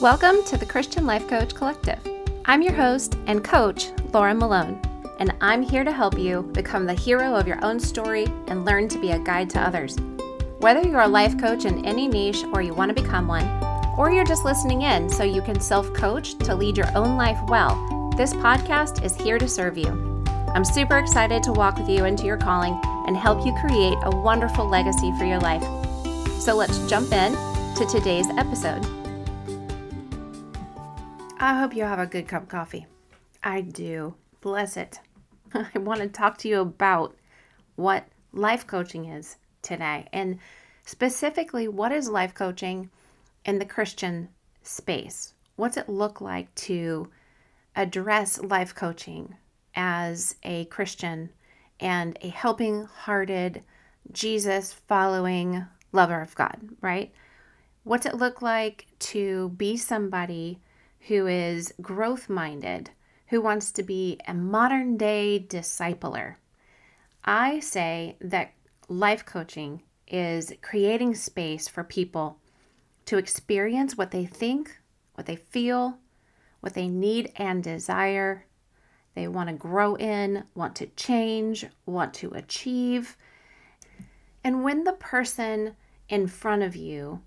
Welcome to the Christian Life Coach Collective. I'm your host and coach, Laura Malone, and I'm here to help you become the hero of your own story and learn to be a guide to others. Whether you're a life coach in any niche or you want to become one, or you're just listening in so you can self coach to lead your own life well, this podcast is here to serve you. I'm super excited to walk with you into your calling and help you create a wonderful legacy for your life. So let's jump in to today's episode. I hope you have a good cup of coffee. I do. Bless it. I want to talk to you about what life coaching is today, and specifically, what is life coaching in the Christian space? What's it look like to address life coaching as a Christian and a helping hearted, Jesus following lover of God, right? What's it look like to be somebody who is growth minded, who wants to be a modern day discipler. I say that life coaching is creating space for people to experience what they think, what they feel, what they need and desire. They want to grow in, want to change, want to achieve. And when the person in front of you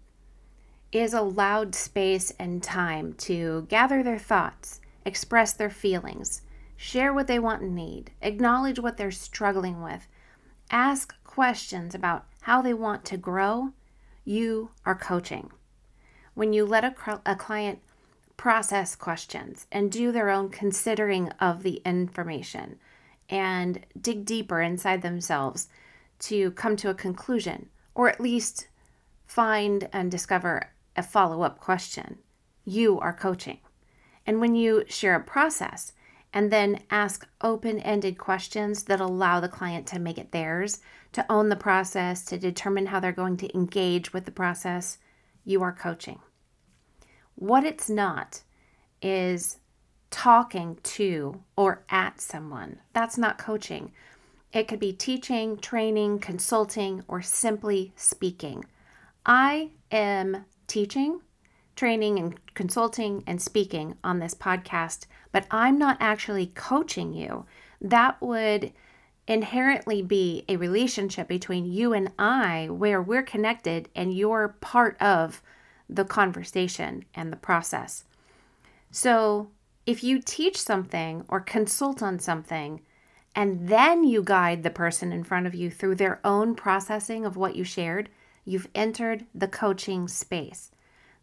is allowed space and time to gather their thoughts, express their feelings, share what they want and need, acknowledge what they're struggling with, ask questions about how they want to grow, you are coaching. When you let a, a client process questions and do their own considering of the information and dig deeper inside themselves to come to a conclusion or at least find and discover a follow up question. You are coaching. And when you share a process and then ask open ended questions that allow the client to make it theirs, to own the process, to determine how they're going to engage with the process, you are coaching. What it's not is talking to or at someone. That's not coaching. It could be teaching, training, consulting, or simply speaking. I am teaching, training, and consulting and speaking on this podcast, but I'm not actually coaching you. That would inherently be a relationship between you and I where we're connected and you're part of the conversation and the process. So, if you teach something or consult on something, and then you guide the person in front of you through their own processing of what you shared, you've entered the coaching space.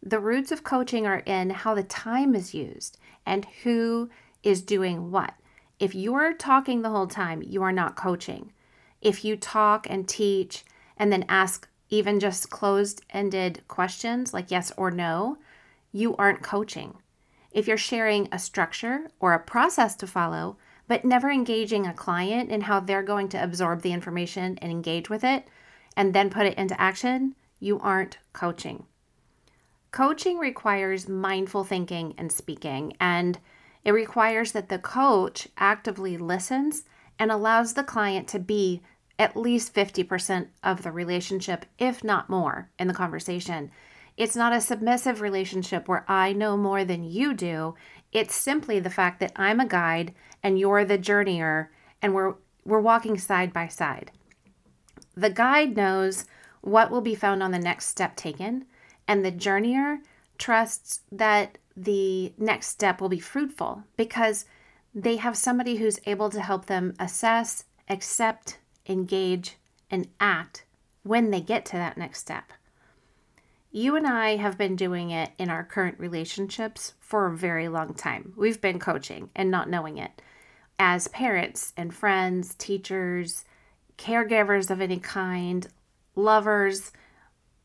The roots of coaching are in how the time is used and who is doing what. If you're talking the whole time, you are not coaching. If you talk and teach and then ask even just closed ended questions like yes or no, you aren't coaching. If you're sharing a structure or a process to follow, but never engaging a client in how they're going to absorb the information and engage with it, and then put it into action, you aren't coaching. Coaching requires mindful thinking and speaking, and it requires that the coach actively listens and allows the client to be at least 50% of the relationship, if not more, in the conversation. It's not a submissive relationship where I know more than you do. It's simply the fact that I'm a guide and you're the journeyer and we're we're walking side by side. The guide knows what will be found on the next step taken, and the journeyer trusts that the next step will be fruitful because they have somebody who's able to help them assess, accept, engage, and act when they get to that next step. You and I have been doing it in our current relationships for a very long time. We've been coaching and not knowing it. As parents and friends, teachers, caregivers of any kind, lovers,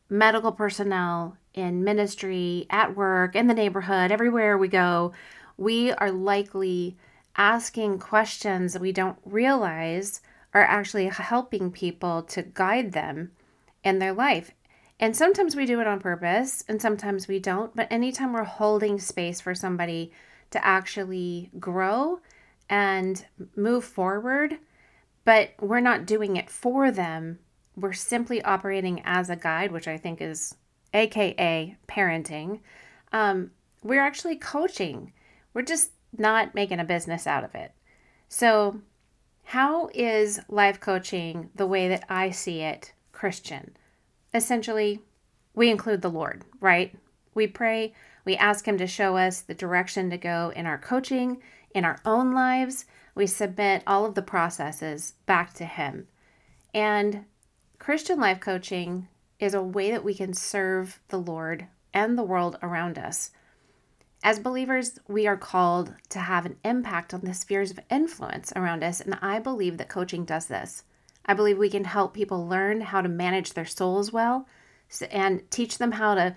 medical personnel, in ministry, at work, in the neighborhood, everywhere we go, we are likely asking questions we don't realize are actually helping people to guide them in their life. And sometimes we do it on purpose and sometimes we don't. But anytime we're holding space for somebody to actually grow and move forward, but we're not doing it for them. We're simply operating as a guide, which I think is AKA parenting. Um, we're actually coaching. We're just not making a business out of it. So, how is life coaching the way that I see it Christian? Essentially, we include the Lord, right? We pray, we ask Him to show us the direction to go in our coaching, in our own lives. We submit all of the processes back to Him. And Christian life coaching is a way that we can serve the Lord and the world around us. As believers, we are called to have an impact on the spheres of influence around us, and I believe that coaching does this. I believe we can help people learn how to manage their souls well and teach them how to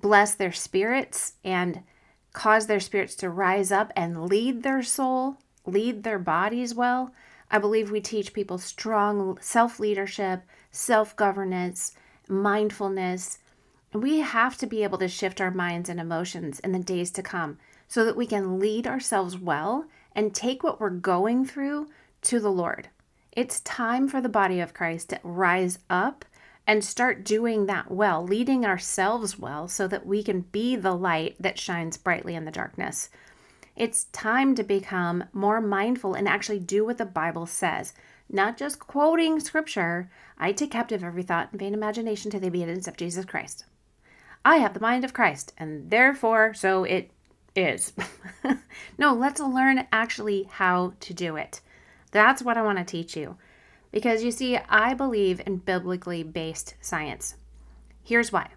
bless their spirits and cause their spirits to rise up and lead their soul, lead their bodies well. I believe we teach people strong self leadership, self governance, mindfulness. We have to be able to shift our minds and emotions in the days to come so that we can lead ourselves well and take what we're going through to the Lord. It's time for the body of Christ to rise up and start doing that well, leading ourselves well so that we can be the light that shines brightly in the darkness. It's time to become more mindful and actually do what the Bible says, not just quoting scripture. I take captive every thought and vain imagination to the obedience of Jesus Christ. I have the mind of Christ, and therefore, so it is. no, let's learn actually how to do it. That's what I want to teach you. Because you see, I believe in biblically based science. Here's why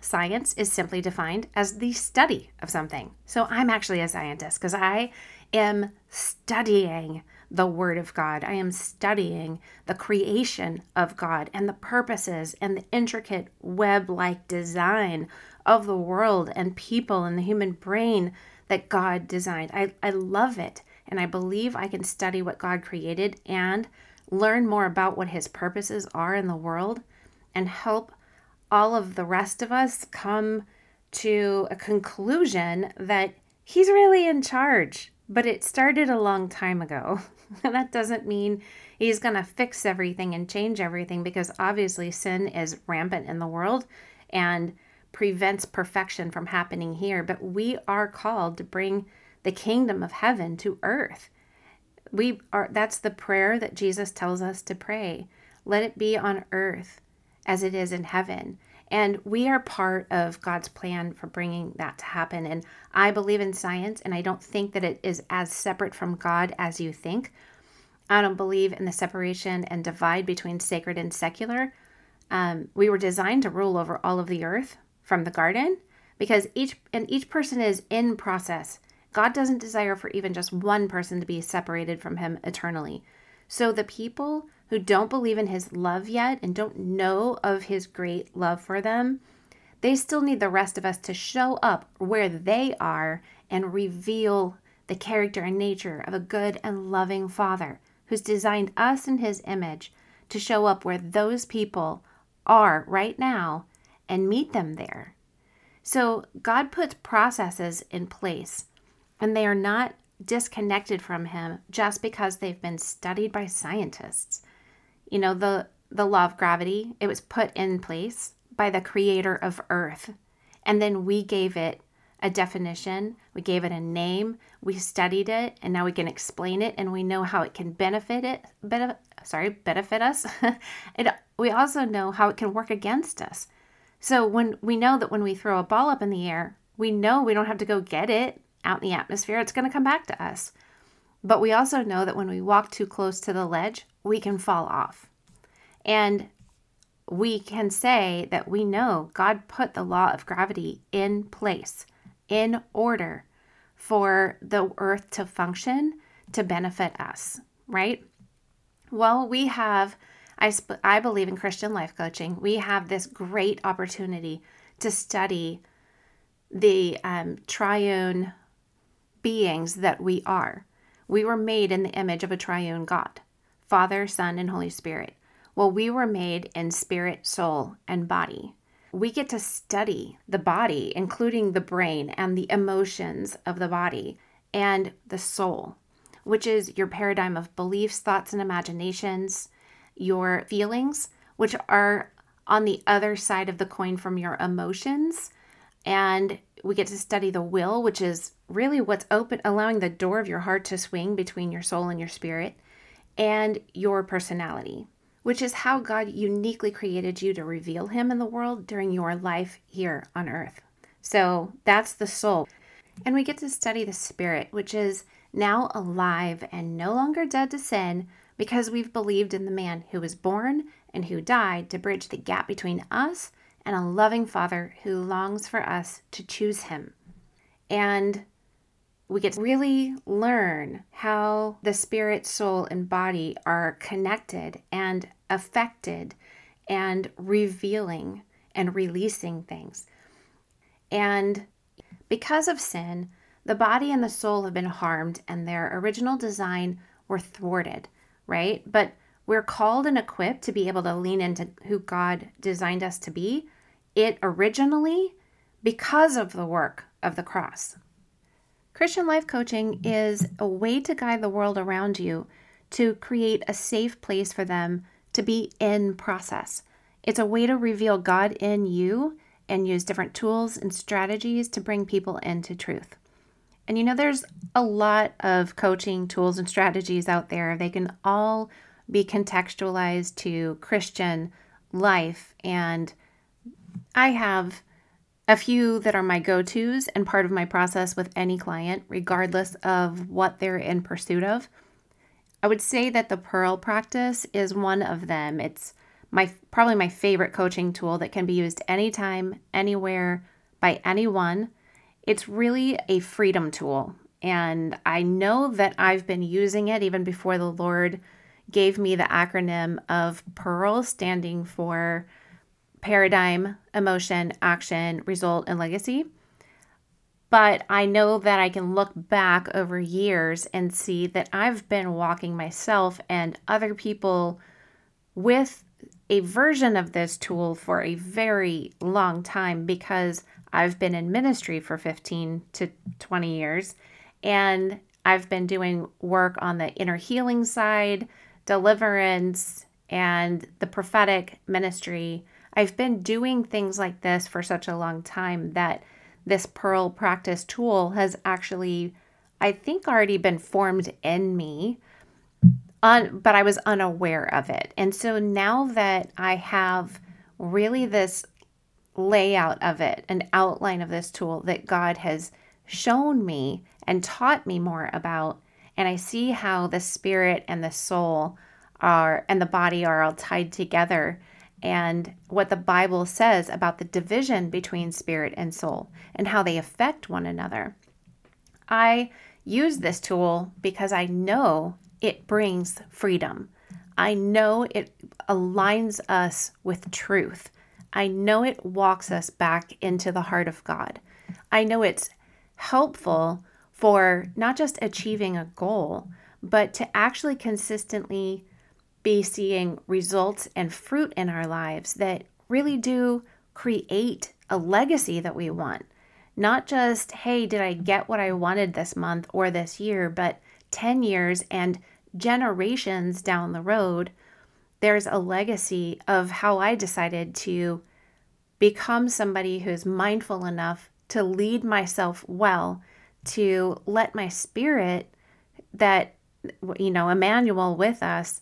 science is simply defined as the study of something. So I'm actually a scientist because I am studying the Word of God. I am studying the creation of God and the purposes and the intricate web like design of the world and people and the human brain that God designed. I, I love it. And I believe I can study what God created and learn more about what his purposes are in the world, and help all of the rest of us come to a conclusion that he's really in charge. But it started a long time ago. And that doesn't mean he's going to fix everything and change everything because obviously sin is rampant in the world and prevents perfection from happening here. But we are called to bring the kingdom of heaven to earth we are that's the prayer that Jesus tells us to pray. Let it be on earth as it is in heaven. And we are part of God's plan for bringing that to happen. And I believe in science, and I don't think that it is as separate from God as you think. I don't believe in the separation and divide between sacred and secular. Um, we were designed to rule over all of the earth from the garden because each and each person is in process God doesn't desire for even just one person to be separated from Him eternally. So the people who don't believe in His love yet and don't know of His great love for them, they still need the rest of us to show up where they are and reveal the character and nature of a good and loving Father who's designed us in His image to show up where those people are right now and meet them there. So God puts processes in place and they are not disconnected from him just because they've been studied by scientists. You know, the the law of gravity, it was put in place by the creator of earth. And then we gave it a definition, we gave it a name, we studied it, and now we can explain it and we know how it can benefit it, sorry, benefit us. it, we also know how it can work against us. So when we know that when we throw a ball up in the air, we know we don't have to go get it out in the atmosphere, it's going to come back to us. But we also know that when we walk too close to the ledge, we can fall off. And we can say that we know God put the law of gravity in place, in order for the earth to function to benefit us, right? Well, we have, I, sp- I believe in Christian life coaching, we have this great opportunity to study the um, triune beings that we are. We were made in the image of a triune God Father, Son, and Holy Spirit. Well, we were made in spirit, soul, and body. We get to study the body, including the brain and the emotions of the body and the soul, which is your paradigm of beliefs, thoughts, and imaginations, your feelings, which are on the other side of the coin from your emotions And we get to study the will, which is really what's open, allowing the door of your heart to swing between your soul and your spirit, and your personality, which is how God uniquely created you to reveal Him in the world during your life here on earth. So that's the soul. And we get to study the spirit, which is now alive and no longer dead to sin because we've believed in the man who was born and who died to bridge the gap between us and a loving Father who longs for us to choose him. And we get to really learn how the spirit, soul, and body are connected and affected and revealing and releasing things. And because of sin, the body and the soul have been harmed and their original design were thwarted, right? But we're called and equipped to be able to lean into who God designed us to be, it originally because of the work of the cross. Christian life coaching is a way to guide the world around you to create a safe place for them to be in process. It's a way to reveal God in you and use different tools and strategies to bring people into truth. And you know, there's a lot of coaching tools and strategies out there. They can all be contextualized to Christian life. And I have a few that are my go tos and part of my process with any client, regardless of what they're in pursuit of. I would say that the Pearl practice is one of them. It's my probably my favorite coaching tool that can be used anytime, anywhere, by anyone. It's really a freedom tool. And I know that I've been using it even before the Lord gave me the acronym of PEARL, standing for Paradigm, Emotion, Action, Result, and Legacy. But I know that I can look back over years and see that I've been walking myself and other people with a version of this tool for a very long time because I've been in ministry for 15 to 20 years and I've been doing work on the inner healing side, deliverance, and the prophetic ministry. I've been doing things like this for such a long time that this Pearl practice tool has actually, I think, already been formed in me but I was unaware of it. And so now that I have really this layout of it, an outline of this tool that God has shown me and taught me more about, and I see how the spirit and the soul are and the body are all tied together and what the Bible says about the division between spirit and soul and how they affect one another. I use this tool because I know it brings freedom. I know it aligns us with truth. I know it walks us back into the heart of God. I know it's helpful for not just achieving a goal, but to actually consistently be seeing results and fruit in our lives that really do create a legacy that we want. Not just, hey, did I get what I wanted this month or this year, but 10 years and generations down the road, there's a legacy of how I decided to become somebody who's mindful enough to lead myself well, to let my spirit, that, you know, Emmanuel with us,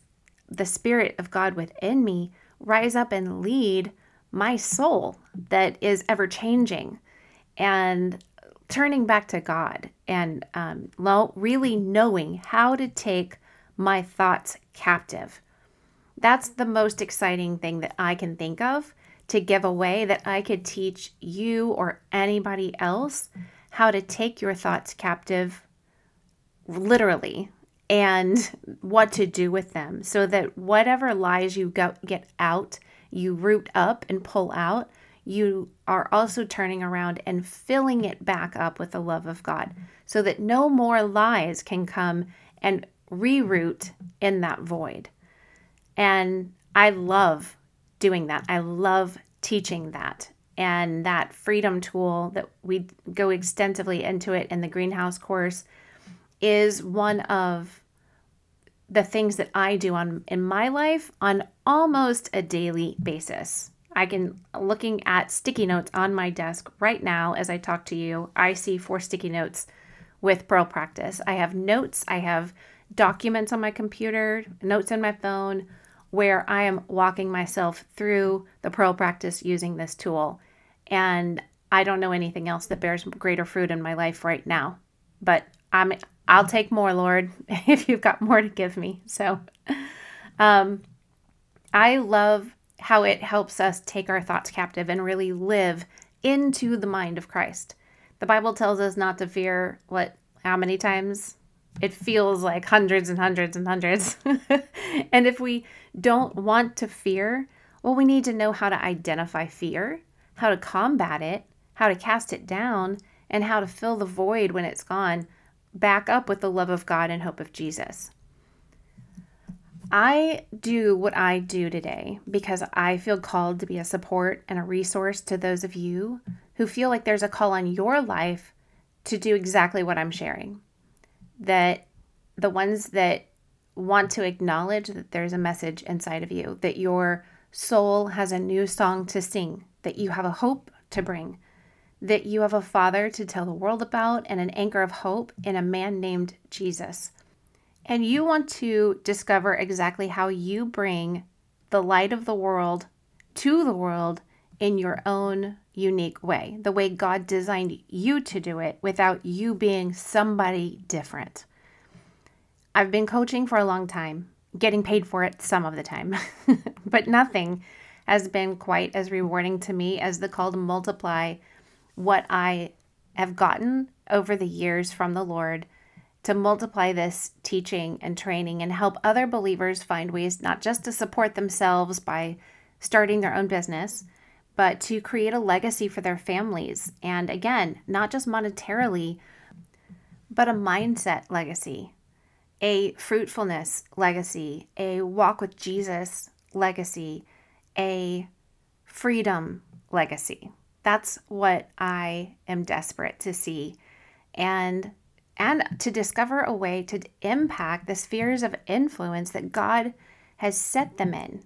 the spirit of God within me, rise up and lead my soul that is ever changing and turning back to God and um, really knowing how to take my thoughts captive. That's the most exciting thing that I can think of to give away that I could teach you or anybody else how to take your thoughts captive literally and what to do with them so that whatever lies you go, get out, you root up and pull out, you are also turning around and filling it back up with the love of God so that no more lies can come and reroute in that void. And I love doing that. I love teaching that. And that freedom tool that we go extensively into it in the greenhouse course is one of the things that I do on in my life on almost a daily basis. I can looking at sticky notes on my desk right now as I talk to you. I see four sticky notes with Pearl Practice. I have notes, I have documents on my computer, notes in my phone where I am walking myself through the Pearl Practice using this tool. And I don't know anything else that bears greater fruit in my life right now. But I'm I'll take more, Lord, if you've got more to give me. So um I love how it helps us take our thoughts captive and really live into the mind of Christ. The Bible tells us not to fear what how many times it feels like hundreds and hundreds and hundreds. and if we don't want to fear, well, we need to know how to identify fear, how to combat it, how to cast it down, and how to fill the void when it's gone back up with the love of God and hope of Jesus. I do what I do today because I feel called to be a support and a resource to those of you who feel like there's a call on your life to do exactly what I'm sharing that the ones that want to acknowledge that there's a message inside of you, that your soul has a new song to sing, that you have a hope to bring, that you have a father to tell the world about, and an anchor of hope in a man named Jesus. And you want to discover exactly how you bring the light of the world to the world in your own unique way, the way God designed you to do it without you being somebody different. I've been coaching for a long time, getting paid for it some of the time, but nothing has been quite as rewarding to me as the call to multiply what I have gotten over the years from the Lord to multiply this teaching and training and help other believers find ways not just to support themselves by starting their own business, but to create a legacy for their families. And again, not just monetarily, but a mindset legacy, a fruitfulness legacy, a walk with Jesus legacy, a freedom legacy. That's what I am desperate to see. And and to discover a way to impact the spheres of influence that God has set them in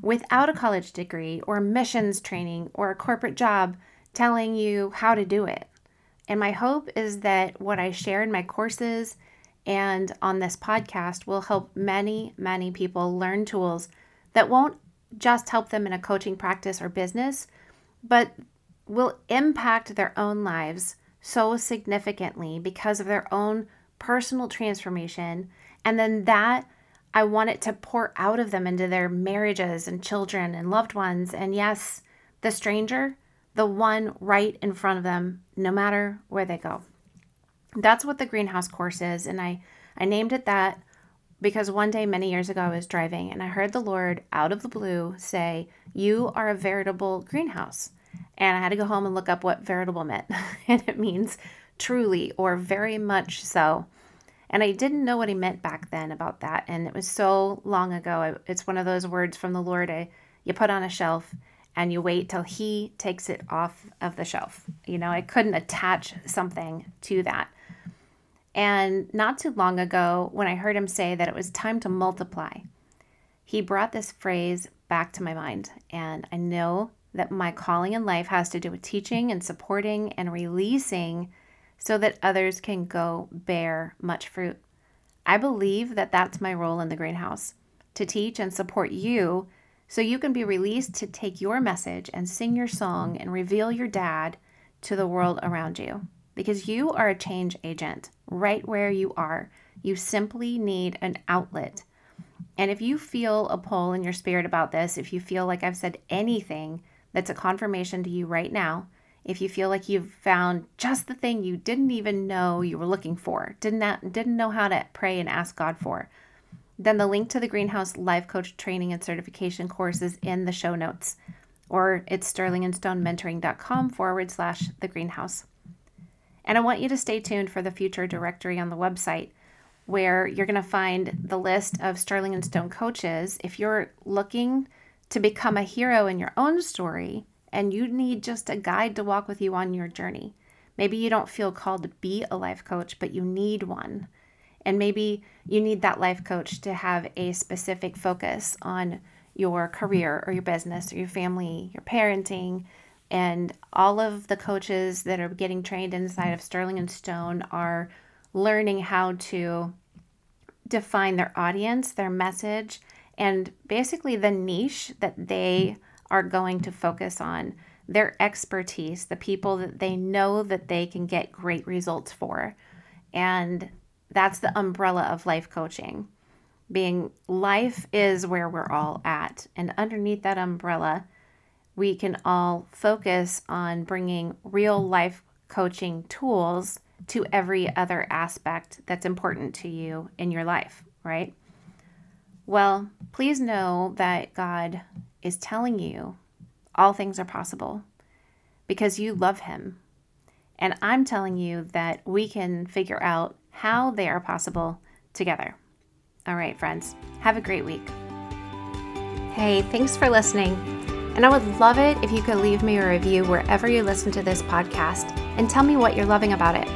without a college degree or missions training or a corporate job telling you how to do it. And my hope is that what I share in my courses and on this podcast will help many, many people learn tools that won't just help them in a coaching practice or business, but will impact their own lives so significantly because of their own personal transformation. And then that I want it to pour out of them into their marriages and children and loved ones. And yes, the stranger, the one right in front of them, no matter where they go. That's what the greenhouse course is. And I, I named it that because one day many years ago I was driving and I heard the Lord out of the blue say, You are a veritable greenhouse. And I had to go home and look up what veritable meant. and it means truly or very much so. And I didn't know what he meant back then about that. And it was so long ago. It's one of those words from the Lord I, you put on a shelf and you wait till he takes it off of the shelf. You know, I couldn't attach something to that. And not too long ago, when I heard him say that it was time to multiply, he brought this phrase back to my mind. And I know that my calling in life has to do with teaching and supporting and releasing so that others can go bear much fruit. I believe that that's my role in the greenhouse to teach and support you so you can be released to take your message and sing your song and reveal your dad to the world around you. Because you are a change agent right where you are. You simply need an outlet. And if you feel a pull in your spirit about this, if you feel like I've said anything that's a confirmation to you right now, if you feel like you've found just the thing you didn't even know you were looking for, didn't that, didn't know how to pray and ask God for, then the link to the Greenhouse Life Coach Training and Certification course is in the show notes, or it's sterlingandstonementoring.com forward slash the greenhouse. And I want you to stay tuned for the future directory on the website where you're going to find the list of Sterling and Stone coaches. If you're looking to become a hero in your own story, and you need just a guide to walk with you on your journey. Maybe you don't feel called to be a life coach, but you need one. And maybe you need that life coach to have a specific focus on your career or your business or your family, your parenting, and all of the coaches that are getting trained inside of Sterling and Stone are learning how to define their audience, their message, and basically the niche that they are going to focus on, their expertise, the people that they know that they can get great results for. And that's the umbrella of life coaching. Being life is where we're all at. And underneath that umbrella, we can all focus on bringing real life coaching tools to every other aspect that's important to you in your life, right? Well, please know that God is telling you all things are possible because you love Him. And I'm telling you that we can figure out how they are possible together. All right, friends, have a great week. Hey, thanks for listening. And I would love it if you could leave me a review wherever you listen to this podcast and tell me what you're loving about it.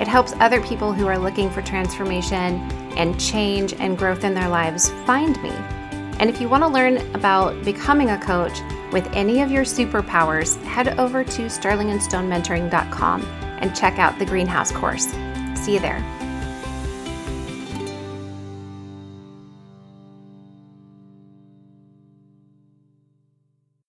It helps other people who are looking for transformation and change and growth in their lives find me. And if you want to learn about becoming a coach with any of your superpowers, head over to sterlingandstonementoring.com and check out the Greenhouse course. See you there.